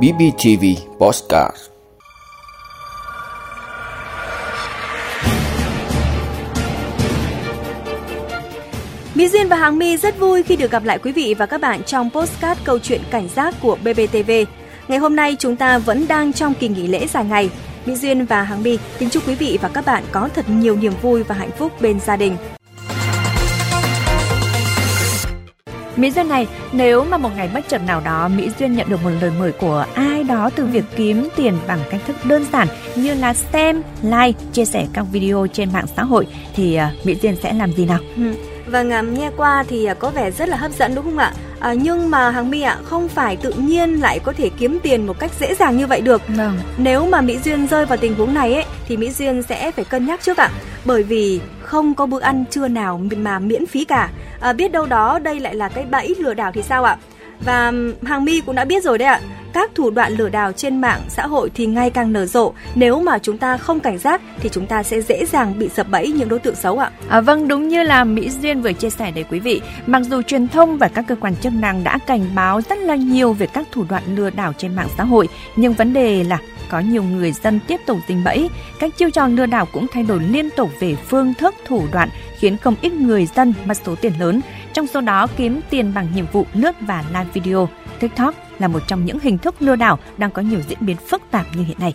BBTV Postcard Mỹ Duyên và Hàng My rất vui khi được gặp lại quý vị và các bạn trong postcard câu chuyện cảnh giác của BBTV. Ngày hôm nay chúng ta vẫn đang trong kỳ nghỉ lễ dài ngày. Mỹ Duyên và Hàng My kính chúc quý vị và các bạn có thật nhiều niềm vui và hạnh phúc bên gia đình. Mỹ Duyên này, nếu mà một ngày bất chợt nào đó Mỹ Duyên nhận được một lời mời của ai đó từ việc kiếm tiền bằng cách thức đơn giản như là xem, like, chia sẻ các video trên mạng xã hội thì uh, Mỹ Duyên sẽ làm gì nào? Ừ. Và ngắm nghe qua thì à, có vẻ rất là hấp dẫn đúng không ạ? À, nhưng mà Hằng My ạ, không phải tự nhiên lại có thể kiếm tiền một cách dễ dàng như vậy được. Vâng. Nếu mà Mỹ Duyên rơi vào tình huống này ấy, thì Mỹ Duyên sẽ phải cân nhắc trước ạ. Bởi vì không có bữa ăn trưa nào mà miễn phí cả. À, biết đâu đó đây lại là cái bẫy lừa đảo thì sao ạ? Và hàng mi cũng đã biết rồi đấy ạ các thủ đoạn lừa đảo trên mạng xã hội thì ngày càng nở rộ. Nếu mà chúng ta không cảnh giác thì chúng ta sẽ dễ dàng bị sập bẫy những đối tượng xấu ạ. À, vâng, đúng như là Mỹ Duyên vừa chia sẻ đấy quý vị. Mặc dù truyền thông và các cơ quan chức năng đã cảnh báo rất là nhiều về các thủ đoạn lừa đảo trên mạng xã hội, nhưng vấn đề là có nhiều người dân tiếp tục dính bẫy. Các chiêu trò lừa đảo cũng thay đổi liên tục về phương thức thủ đoạn khiến không ít người dân mất số tiền lớn. Trong số đó kiếm tiền bằng nhiệm vụ lướt và live video. TikTok là một trong những hình thức lừa đảo đang có nhiều diễn biến phức tạp như hiện nay.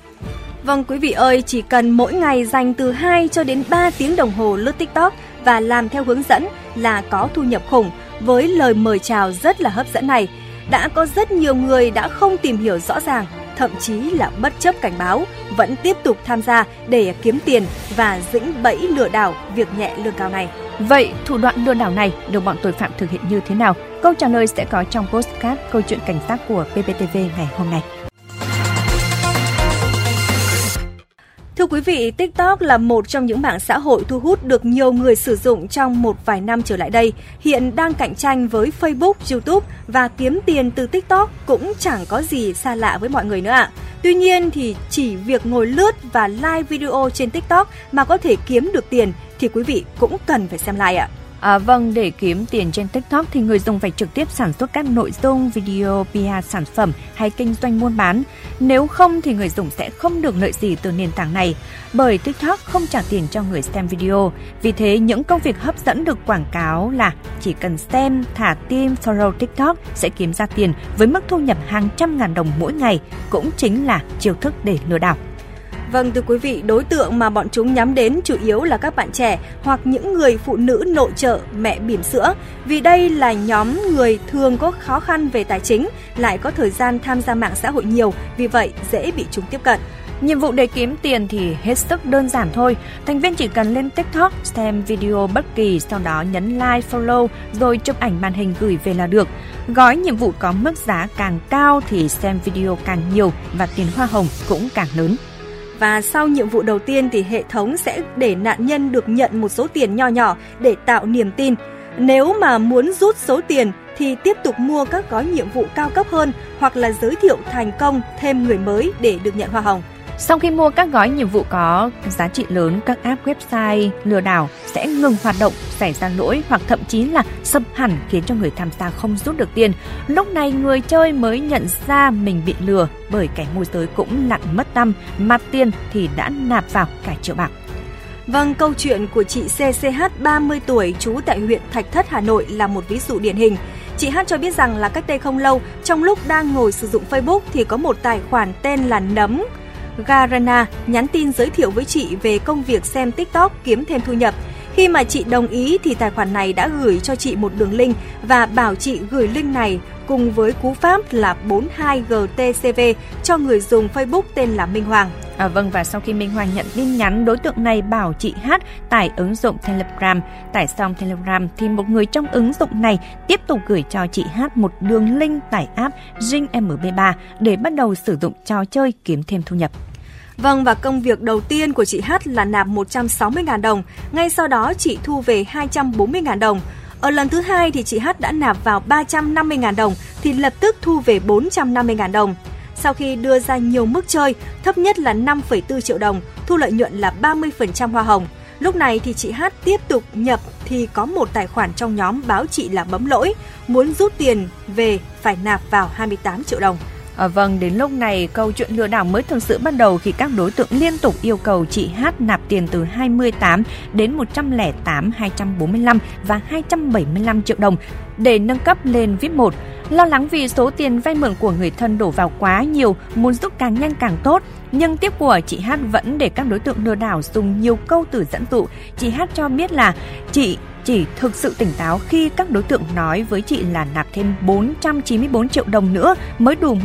Vâng quý vị ơi, chỉ cần mỗi ngày dành từ 2 cho đến 3 tiếng đồng hồ lướt TikTok và làm theo hướng dẫn là có thu nhập khủng với lời mời chào rất là hấp dẫn này. Đã có rất nhiều người đã không tìm hiểu rõ ràng, thậm chí là bất chấp cảnh báo, vẫn tiếp tục tham gia để kiếm tiền và dĩnh bẫy lừa đảo việc nhẹ lương cao này. Vậy thủ đoạn lừa đảo này được bọn tội phạm thực hiện như thế nào? Câu trả lời sẽ có trong postcard câu chuyện cảnh sát của PPTV ngày hôm nay. Thưa quý vị, TikTok là một trong những mạng xã hội thu hút được nhiều người sử dụng trong một vài năm trở lại đây. Hiện đang cạnh tranh với Facebook, YouTube và kiếm tiền từ TikTok cũng chẳng có gì xa lạ với mọi người nữa ạ. Tuy nhiên thì chỉ việc ngồi lướt và like video trên TikTok mà có thể kiếm được tiền thì quý vị cũng cần phải xem like ạ. À, À, vâng, để kiếm tiền trên TikTok thì người dùng phải trực tiếp sản xuất các nội dung, video, PR sản phẩm hay kinh doanh buôn bán. Nếu không thì người dùng sẽ không được lợi gì từ nền tảng này, bởi TikTok không trả tiền cho người xem video. Vì thế, những công việc hấp dẫn được quảng cáo là chỉ cần xem, thả tim, follow TikTok sẽ kiếm ra tiền với mức thu nhập hàng trăm ngàn đồng mỗi ngày, cũng chính là chiêu thức để lừa đảo. Vâng thưa quý vị, đối tượng mà bọn chúng nhắm đến chủ yếu là các bạn trẻ hoặc những người phụ nữ nội trợ, mẹ bỉm sữa vì đây là nhóm người thường có khó khăn về tài chính, lại có thời gian tham gia mạng xã hội nhiều, vì vậy dễ bị chúng tiếp cận. Nhiệm vụ để kiếm tiền thì hết sức đơn giản thôi. Thành viên chỉ cần lên TikTok xem video bất kỳ, sau đó nhấn like, follow rồi chụp ảnh màn hình gửi về là được. Gói nhiệm vụ có mức giá càng cao thì xem video càng nhiều và tiền hoa hồng cũng càng lớn. Và sau nhiệm vụ đầu tiên thì hệ thống sẽ để nạn nhân được nhận một số tiền nho nhỏ để tạo niềm tin. Nếu mà muốn rút số tiền thì tiếp tục mua các gói nhiệm vụ cao cấp hơn hoặc là giới thiệu thành công thêm người mới để được nhận hoa hồng. Sau khi mua các gói nhiệm vụ có giá trị lớn, các app website lừa đảo sẽ ngừng hoạt động, xảy ra lỗi hoặc thậm chí là sập hẳn khiến cho người tham gia không rút được tiền. Lúc này người chơi mới nhận ra mình bị lừa bởi kẻ môi giới cũng lặn mất tâm, mặt tiền thì đã nạp vào cả triệu bạc. Vâng, câu chuyện của chị CCH 30 tuổi trú tại huyện Thạch Thất, Hà Nội là một ví dụ điển hình. Chị Hát cho biết rằng là cách đây không lâu, trong lúc đang ngồi sử dụng Facebook thì có một tài khoản tên là Nấm Garana nhắn tin giới thiệu với chị về công việc xem TikTok kiếm thêm thu nhập. Khi mà chị đồng ý thì tài khoản này đã gửi cho chị một đường link và bảo chị gửi link này cùng với cú pháp là 42GTCV cho người dùng Facebook tên là Minh Hoàng. À, vâng và sau khi Minh Hoàng nhận tin nhắn, đối tượng này bảo chị Hát tải ứng dụng Telegram. Tải xong Telegram thì một người trong ứng dụng này tiếp tục gửi cho chị Hát một đường link tải app Ring MB3 để bắt đầu sử dụng trò chơi kiếm thêm thu nhập. Vâng và công việc đầu tiên của chị Hát là nạp 160.000 đồng, ngay sau đó chị thu về 240.000 đồng. Ở lần thứ hai thì chị Hát đã nạp vào 350.000 đồng thì lập tức thu về 450.000 đồng. Sau khi đưa ra nhiều mức chơi, thấp nhất là 5,4 triệu đồng, thu lợi nhuận là 30% hoa hồng. Lúc này thì chị Hát tiếp tục nhập thì có một tài khoản trong nhóm báo chị là bấm lỗi, muốn rút tiền về phải nạp vào 28 triệu đồng. À, vâng, đến lúc này câu chuyện lừa đảo mới thực sự bắt đầu khi các đối tượng liên tục yêu cầu chị Hát nạp tiền từ 28 đến 108, 245 và 275 triệu đồng để nâng cấp lên VIP 1. Lo lắng vì số tiền vay mượn của người thân đổ vào quá nhiều, muốn giúp càng nhanh càng tốt. Nhưng tiếp của chị Hát vẫn để các đối tượng lừa đảo dùng nhiều câu từ dẫn dụ. Chị Hát cho biết là chị chỉ thực sự tỉnh táo khi các đối tượng nói với chị là nạp thêm 494 triệu đồng nữa mới đủ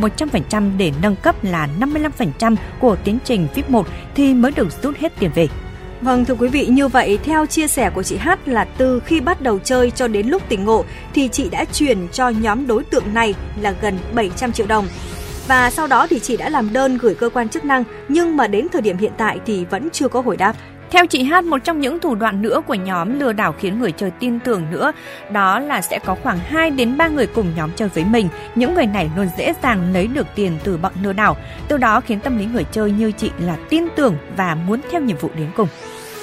100% để nâng cấp là 55% của tiến trình VIP 1 thì mới được rút hết tiền về. Vâng thưa quý vị, như vậy theo chia sẻ của chị Hát là từ khi bắt đầu chơi cho đến lúc tỉnh ngộ thì chị đã chuyển cho nhóm đối tượng này là gần 700 triệu đồng. Và sau đó thì chị đã làm đơn gửi cơ quan chức năng nhưng mà đến thời điểm hiện tại thì vẫn chưa có hồi đáp. Theo chị Hát, một trong những thủ đoạn nữa của nhóm lừa đảo khiến người chơi tin tưởng nữa, đó là sẽ có khoảng 2 đến 3 người cùng nhóm chơi với mình. Những người này luôn dễ dàng lấy được tiền từ bọn lừa đảo, từ đó khiến tâm lý người chơi như chị là tin tưởng và muốn theo nhiệm vụ đến cùng.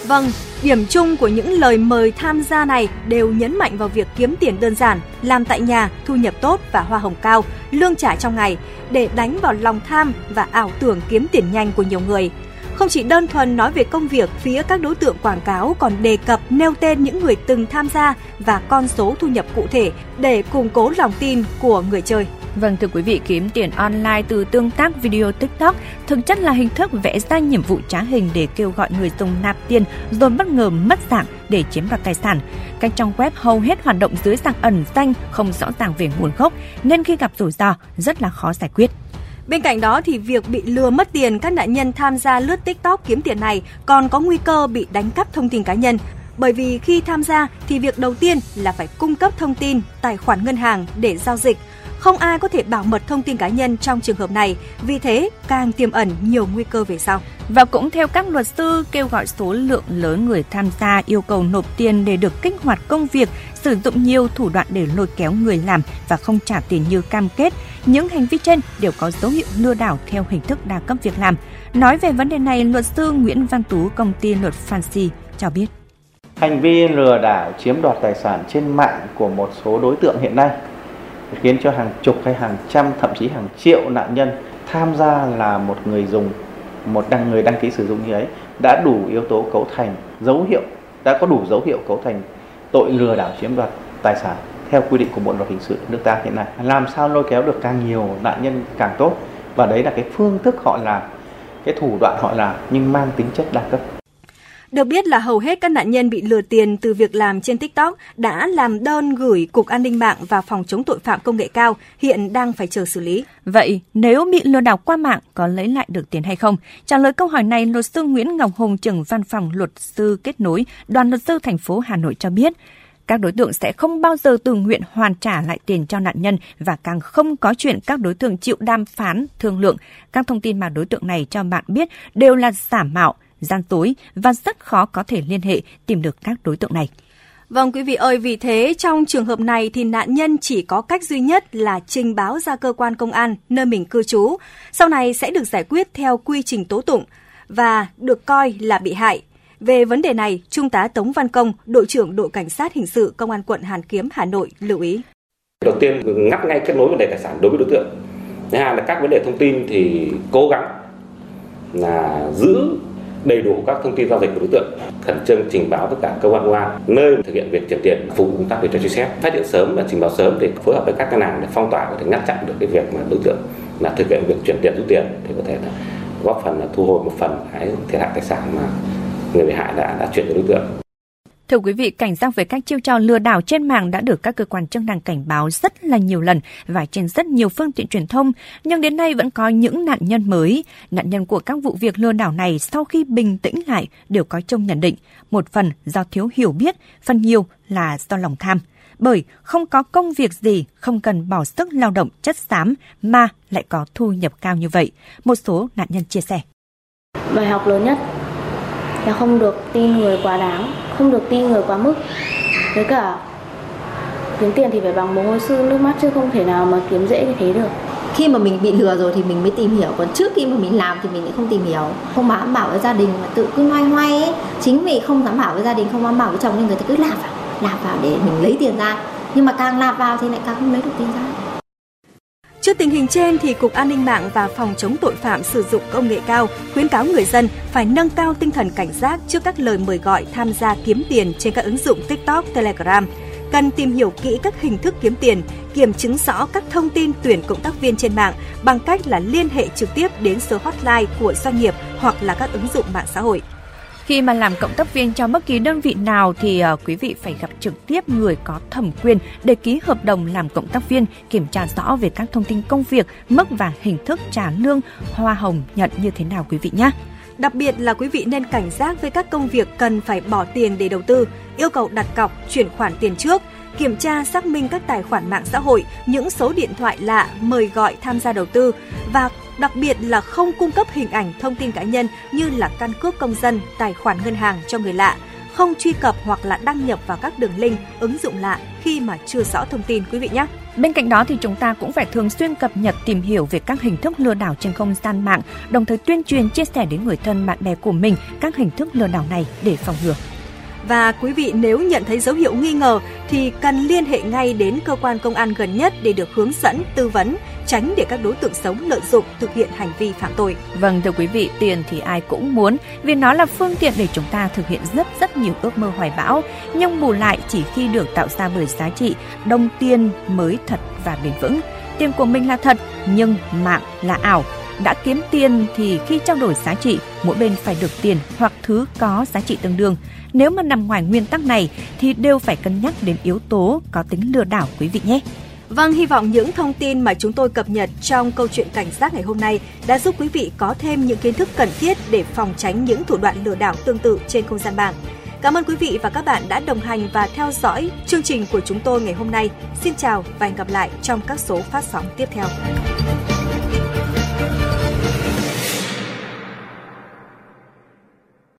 Vâng, điểm chung của những lời mời tham gia này đều nhấn mạnh vào việc kiếm tiền đơn giản, làm tại nhà, thu nhập tốt và hoa hồng cao, lương trả trong ngày để đánh vào lòng tham và ảo tưởng kiếm tiền nhanh của nhiều người. Không chỉ đơn thuần nói về công việc, phía các đối tượng quảng cáo còn đề cập nêu tên những người từng tham gia và con số thu nhập cụ thể để củng cố lòng tin của người chơi. Vâng thưa quý vị, kiếm tiền online từ tương tác video TikTok thực chất là hình thức vẽ ra nhiệm vụ trá hình để kêu gọi người dùng nạp tiền rồi bất ngờ mất dạng để chiếm đoạt tài sản. Các trang web hầu hết hoạt động dưới dạng ẩn danh, không rõ ràng về nguồn gốc nên khi gặp rủi ro rất là khó giải quyết. Bên cạnh đó thì việc bị lừa mất tiền các nạn nhân tham gia lướt TikTok kiếm tiền này còn có nguy cơ bị đánh cắp thông tin cá nhân. Bởi vì khi tham gia thì việc đầu tiên là phải cung cấp thông tin, tài khoản ngân hàng để giao dịch. Không ai có thể bảo mật thông tin cá nhân trong trường hợp này, vì thế càng tiềm ẩn nhiều nguy cơ về sau. Và cũng theo các luật sư kêu gọi số lượng lớn người tham gia yêu cầu nộp tiền để được kích hoạt công việc, sử dụng nhiều thủ đoạn để lôi kéo người làm và không trả tiền như cam kết. Những hành vi trên đều có dấu hiệu lừa đảo theo hình thức đa cấp việc làm. Nói về vấn đề này, luật sư Nguyễn Văn Tú, công ty luật Fancy cho biết. Hành vi lừa đảo chiếm đoạt tài sản trên mạng của một số đối tượng hiện nay khiến cho hàng chục hay hàng trăm, thậm chí hàng triệu nạn nhân tham gia là một người dùng, một đăng, người đăng ký sử dụng như ấy, đã đủ yếu tố cấu thành dấu hiệu, đã có đủ dấu hiệu cấu thành tội lừa đảo chiếm đoạt tài sản theo quy định của bộ luật hình sự nước ta hiện nay. Làm sao lôi kéo được càng nhiều nạn nhân càng tốt? Và đấy là cái phương thức họ làm, cái thủ đoạn họ làm nhưng mang tính chất đa cấp được biết là hầu hết các nạn nhân bị lừa tiền từ việc làm trên TikTok đã làm đơn gửi Cục An ninh mạng và Phòng chống tội phạm công nghệ cao, hiện đang phải chờ xử lý. Vậy nếu bị lừa đảo qua mạng có lấy lại được tiền hay không? Trả lời câu hỏi này, luật sư Nguyễn Ngọc Hùng, trưởng văn phòng luật sư kết nối, đoàn luật sư thành phố Hà Nội cho biết, các đối tượng sẽ không bao giờ tự nguyện hoàn trả lại tiền cho nạn nhân và càng không có chuyện các đối tượng chịu đàm phán, thương lượng. Các thông tin mà đối tượng này cho bạn biết đều là giả mạo, gian dối và rất khó có thể liên hệ tìm được các đối tượng này. Vâng quý vị ơi, vì thế trong trường hợp này thì nạn nhân chỉ có cách duy nhất là trình báo ra cơ quan công an nơi mình cư trú. Sau này sẽ được giải quyết theo quy trình tố tụng và được coi là bị hại. Về vấn đề này, Trung tá Tống Văn Công, đội trưởng đội cảnh sát hình sự Công an quận Hàn Kiếm, Hà Nội lưu ý. Đầu tiên ngắt ngay kết nối vấn đề tài sản đối với đối tượng. Thứ hai là các vấn đề thông tin thì cố gắng là giữ đầy đủ các thông tin giao dịch của đối tượng, khẩn trương trình báo tất cả cơ quan công an nơi thực hiện việc chuyển tiền, phục vụ công tác điều tra truy xét, phát hiện sớm và trình báo sớm để phối hợp với các ngân hàng để phong tỏa để ngăn chặn được cái việc mà đối tượng là thực hiện việc chuyển tiền rút tiền thì có thể là góp phần là thu hồi một phần cái thiệt hại tài sản mà người bị hại đã đã chuyển cho đối tượng. Thưa quý vị, cảnh giác về các chiêu trò lừa đảo trên mạng đã được các cơ quan chức năng cảnh báo rất là nhiều lần và trên rất nhiều phương tiện truyền thông, nhưng đến nay vẫn có những nạn nhân mới. Nạn nhân của các vụ việc lừa đảo này sau khi bình tĩnh lại đều có chung nhận định, một phần do thiếu hiểu biết, phần nhiều là do lòng tham. Bởi không có công việc gì không cần bỏ sức lao động chất xám mà lại có thu nhập cao như vậy. Một số nạn nhân chia sẻ. Bài học lớn nhất là không được tin người quá đáng không được tin người quá mức. Với cả, kiếm tiền thì phải bằng mồ hôi xương nước mắt chứ không thể nào mà kiếm dễ như thế được. Khi mà mình bị lừa rồi thì mình mới tìm hiểu, còn trước khi mà mình làm thì mình lại không tìm hiểu. Không dám bảo với gia đình mà tự cứ loay hoay ấy. Chính vì không dám bảo với gia đình, không dám bảo với chồng nên người ta cứ làm vào làm vào để mình lấy tiền ra. Nhưng mà càng lạp vào thì lại càng không lấy được tiền ra. Trước tình hình trên thì Cục An ninh mạng và Phòng chống tội phạm sử dụng công nghệ cao khuyến cáo người dân phải nâng cao tinh thần cảnh giác trước các lời mời gọi tham gia kiếm tiền trên các ứng dụng TikTok, Telegram. Cần tìm hiểu kỹ các hình thức kiếm tiền, kiểm chứng rõ các thông tin tuyển cộng tác viên trên mạng bằng cách là liên hệ trực tiếp đến số hotline của doanh nghiệp hoặc là các ứng dụng mạng xã hội. Khi mà làm cộng tác viên cho bất kỳ đơn vị nào thì uh, quý vị phải gặp trực tiếp người có thẩm quyền để ký hợp đồng làm cộng tác viên, kiểm tra rõ về các thông tin công việc, mức và hình thức trả lương, hoa hồng nhận như thế nào quý vị nhé. Đặc biệt là quý vị nên cảnh giác với các công việc cần phải bỏ tiền để đầu tư, yêu cầu đặt cọc, chuyển khoản tiền trước, kiểm tra xác minh các tài khoản mạng xã hội, những số điện thoại lạ mời gọi tham gia đầu tư và đặc biệt là không cung cấp hình ảnh thông tin cá nhân như là căn cước công dân, tài khoản ngân hàng cho người lạ, không truy cập hoặc là đăng nhập vào các đường link, ứng dụng lạ khi mà chưa rõ thông tin quý vị nhé. Bên cạnh đó thì chúng ta cũng phải thường xuyên cập nhật tìm hiểu về các hình thức lừa đảo trên không gian mạng, đồng thời tuyên truyền chia sẻ đến người thân bạn bè của mình các hình thức lừa đảo này để phòng ngừa. Và quý vị nếu nhận thấy dấu hiệu nghi ngờ thì cần liên hệ ngay đến cơ quan công an gần nhất để được hướng dẫn, tư vấn, tránh để các đối tượng xấu lợi dụng thực hiện hành vi phạm tội. Vâng thưa quý vị, tiền thì ai cũng muốn vì nó là phương tiện để chúng ta thực hiện rất rất nhiều ước mơ hoài bão, nhưng bù lại chỉ khi được tạo ra bởi giá trị, đồng tiền mới thật và bền vững. Tiền của mình là thật nhưng mạng là ảo đã kiếm tiền thì khi trao đổi giá trị, mỗi bên phải được tiền hoặc thứ có giá trị tương đương. Nếu mà nằm ngoài nguyên tắc này thì đều phải cân nhắc đến yếu tố có tính lừa đảo quý vị nhé. Vâng, hy vọng những thông tin mà chúng tôi cập nhật trong câu chuyện cảnh giác ngày hôm nay đã giúp quý vị có thêm những kiến thức cần thiết để phòng tránh những thủ đoạn lừa đảo tương tự trên không gian mạng. Cảm ơn quý vị và các bạn đã đồng hành và theo dõi chương trình của chúng tôi ngày hôm nay. Xin chào và hẹn gặp lại trong các số phát sóng tiếp theo.